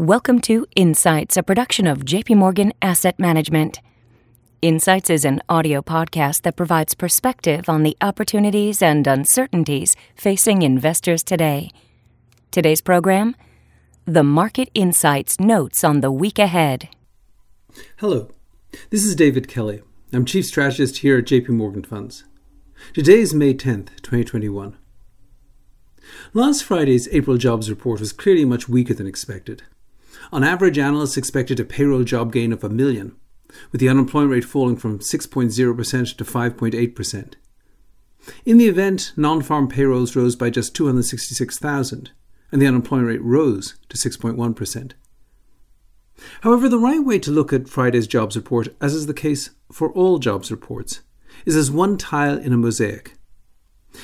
Welcome to Insights, a production of JP Morgan Asset Management. Insights is an audio podcast that provides perspective on the opportunities and uncertainties facing investors today. Today's program The Market Insights Notes on the Week Ahead. Hello, this is David Kelly. I'm Chief Strategist here at JP Morgan Funds. Today is May 10th, 2021. Last Friday's April jobs report was clearly much weaker than expected. On average, analysts expected a payroll job gain of a million, with the unemployment rate falling from 6.0% to 5.8%. In the event, non farm payrolls rose by just 266,000, and the unemployment rate rose to 6.1%. However, the right way to look at Friday's jobs report, as is the case for all jobs reports, is as one tile in a mosaic.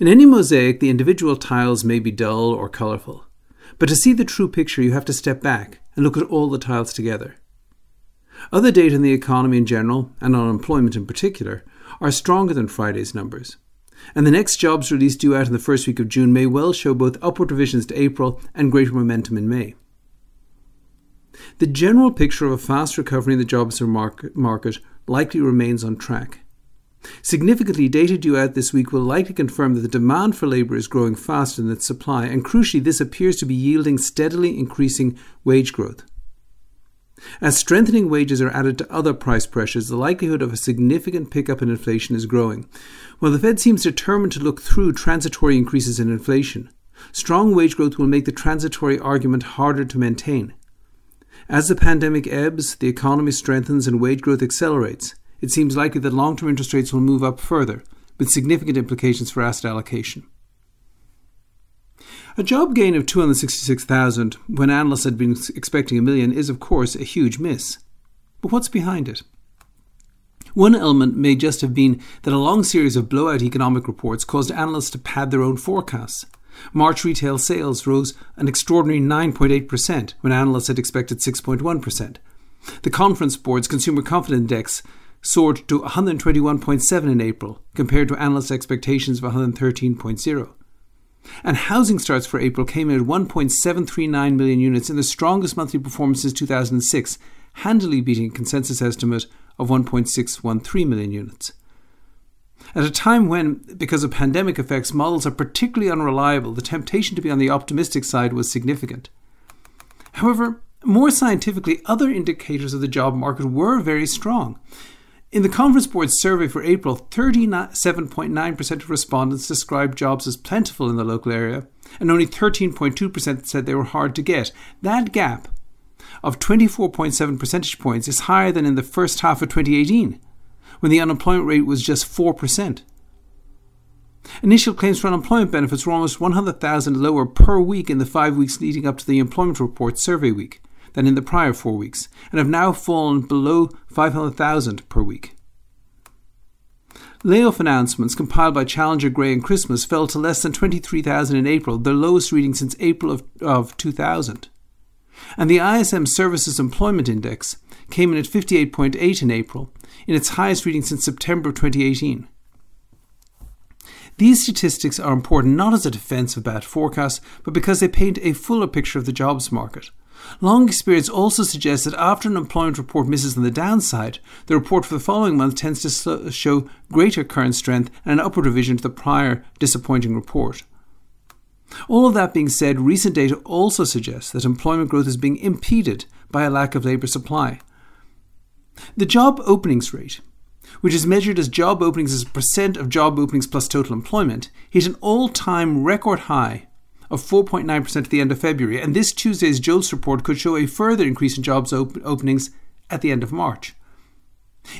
In any mosaic, the individual tiles may be dull or colourful, but to see the true picture, you have to step back and look at all the tiles together. Other data in the economy in general, and on employment in particular, are stronger than Friday's numbers. And the next jobs release due out in the first week of June may well show both upward revisions to April and greater momentum in May. The general picture of a fast recovery in the jobs market likely remains on track. Significantly, data due out this week will likely confirm that the demand for labour is growing faster than its supply, and crucially, this appears to be yielding steadily increasing wage growth. As strengthening wages are added to other price pressures, the likelihood of a significant pickup in inflation is growing. While the Fed seems determined to look through transitory increases in inflation, strong wage growth will make the transitory argument harder to maintain. As the pandemic ebbs, the economy strengthens and wage growth accelerates it seems likely that long term interest rates will move up further, with significant implications for asset allocation. A job gain of 266,000 when analysts had been expecting a million is, of course, a huge miss. But what's behind it? One element may just have been that a long series of blowout economic reports caused analysts to pad their own forecasts. March retail sales rose an extraordinary 9.8% when analysts had expected 6.1%. The Conference Board's Consumer Confidence Index soared to 121.7 in April, compared to analyst expectations of 113.0. And housing starts for April came in at 1.739 million units in the strongest monthly performance since 2006, handily beating consensus estimate of 1.613 million units. At a time when, because of pandemic effects, models are particularly unreliable, the temptation to be on the optimistic side was significant. However, more scientifically, other indicators of the job market were very strong. In the Conference Board's survey for April, 37.9% of respondents described jobs as plentiful in the local area, and only 13.2% said they were hard to get. That gap of 24.7 percentage points is higher than in the first half of 2018, when the unemployment rate was just 4%. Initial claims for unemployment benefits were almost 100,000 lower per week in the five weeks leading up to the employment report survey week than in the prior four weeks, and have now fallen below 500,000 per week. Layoff announcements compiled by Challenger Gray and Christmas fell to less than 23,000 in April, their lowest reading since April of, of 2000. And the ISM Services Employment Index came in at 58.8 in April, in its highest reading since September of 2018. These statistics are important not as a defense of bad forecasts, but because they paint a fuller picture of the jobs market, Long experience also suggests that after an employment report misses on the downside, the report for the following month tends to show greater current strength and an upward revision to the prior disappointing report. All of that being said, recent data also suggests that employment growth is being impeded by a lack of labour supply. The job openings rate, which is measured as job openings as a percent of job openings plus total employment, hit an all time record high of 4.9% at the end of February, and this Tuesday's JOLTS report could show a further increase in jobs op- openings at the end of March.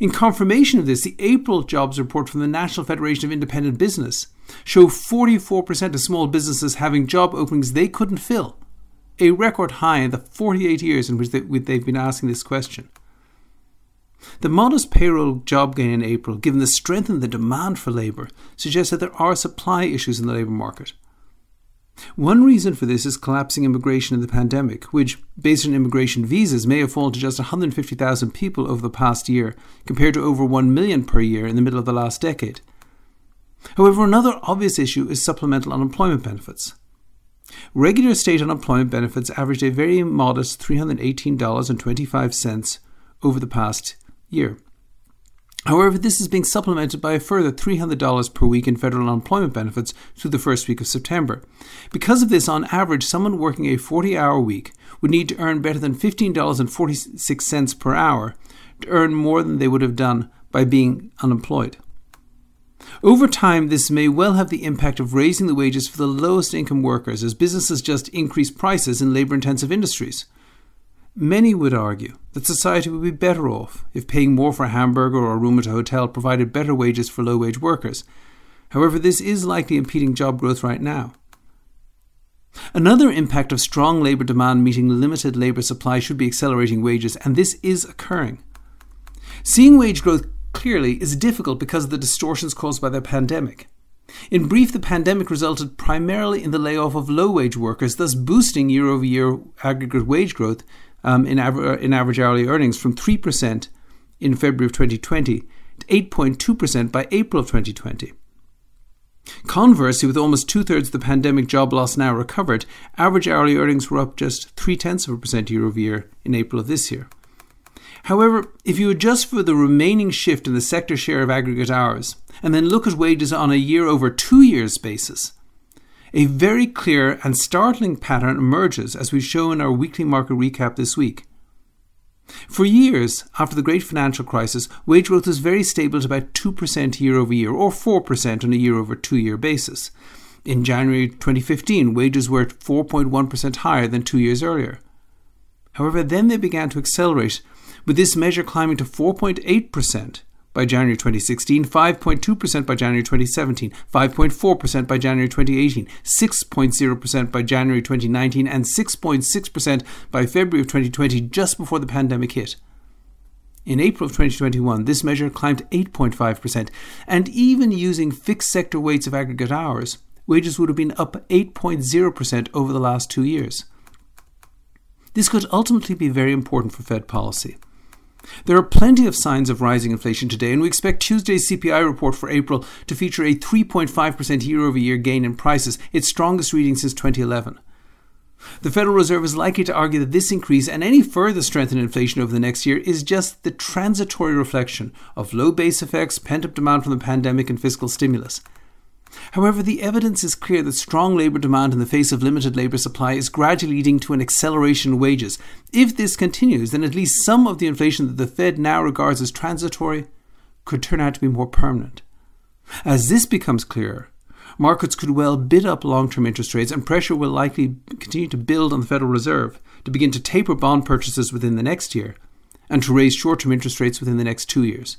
In confirmation of this, the April jobs report from the National Federation of Independent Business show 44% of small businesses having job openings they couldn't fill, a record high in the 48 years in which they, they've been asking this question. The modest payroll job gain in April, given the strength in the demand for labour, suggests that there are supply issues in the labour market. One reason for this is collapsing immigration in the pandemic, which, based on immigration visas, may have fallen to just 150,000 people over the past year, compared to over 1 million per year in the middle of the last decade. However, another obvious issue is supplemental unemployment benefits. Regular state unemployment benefits averaged a very modest $318.25 over the past year. However, this is being supplemented by a further $300 per week in federal unemployment benefits through the first week of September. Because of this, on average, someone working a 40 hour week would need to earn better than $15.46 per hour to earn more than they would have done by being unemployed. Over time, this may well have the impact of raising the wages for the lowest income workers as businesses just increase prices in labour intensive industries. Many would argue that society would be better off if paying more for a hamburger or a room at a hotel provided better wages for low wage workers. However, this is likely impeding job growth right now. Another impact of strong labour demand meeting limited labour supply should be accelerating wages, and this is occurring. Seeing wage growth clearly is difficult because of the distortions caused by the pandemic. In brief, the pandemic resulted primarily in the layoff of low wage workers, thus boosting year over year aggregate wage growth um, in, aver- in average hourly earnings from 3% in February of 2020 to 8.2% by April of 2020. Conversely, with almost two thirds of the pandemic job loss now recovered, average hourly earnings were up just three tenths of a percent year over year in April of this year. However, if you adjust for the remaining shift in the sector share of aggregate hours, and then look at wages on a year over two years basis, a very clear and startling pattern emerges as we show in our weekly market recap this week. For years after the great financial crisis, wage growth was very stable at about 2% year over year, or 4% on a year over two year basis. In January 2015, wages were 4.1% higher than two years earlier. However, then they began to accelerate, with this measure climbing to 4.8% by January 2016, 5.2% by January 2017, 5.4% by January 2018, 6.0% by January 2019, and 6.6% by February of 2020, just before the pandemic hit. In April of 2021, this measure climbed 8.5%, and even using fixed sector weights of aggregate hours, wages would have been up 8.0% over the last two years. This could ultimately be very important for Fed policy. There are plenty of signs of rising inflation today, and we expect Tuesday's CPI report for April to feature a 3.5% year over year gain in prices, its strongest reading since 2011. The Federal Reserve is likely to argue that this increase and any further strength in inflation over the next year is just the transitory reflection of low base effects, pent up demand from the pandemic, and fiscal stimulus. However, the evidence is clear that strong labour demand in the face of limited labour supply is gradually leading to an acceleration in wages. If this continues, then at least some of the inflation that the Fed now regards as transitory could turn out to be more permanent. As this becomes clearer, markets could well bid up long term interest rates, and pressure will likely continue to build on the Federal Reserve to begin to taper bond purchases within the next year and to raise short term interest rates within the next two years.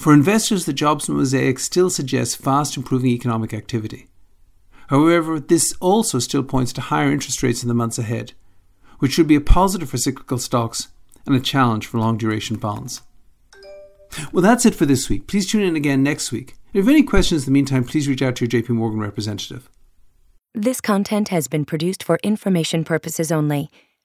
For investors, the jobs mosaic still suggests fast improving economic activity. However, this also still points to higher interest rates in the months ahead, which should be a positive for cyclical stocks and a challenge for long duration bonds. Well, that's it for this week. Please tune in again next week. If you have any questions in the meantime, please reach out to your JP Morgan representative. This content has been produced for information purposes only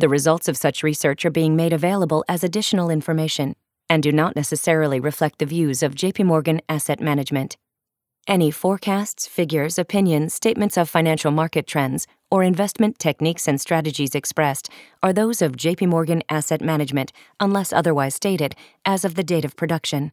the results of such research are being made available as additional information and do not necessarily reflect the views of JP Morgan Asset Management. Any forecasts, figures, opinions, statements of financial market trends, or investment techniques and strategies expressed are those of JP Morgan Asset Management unless otherwise stated as of the date of production.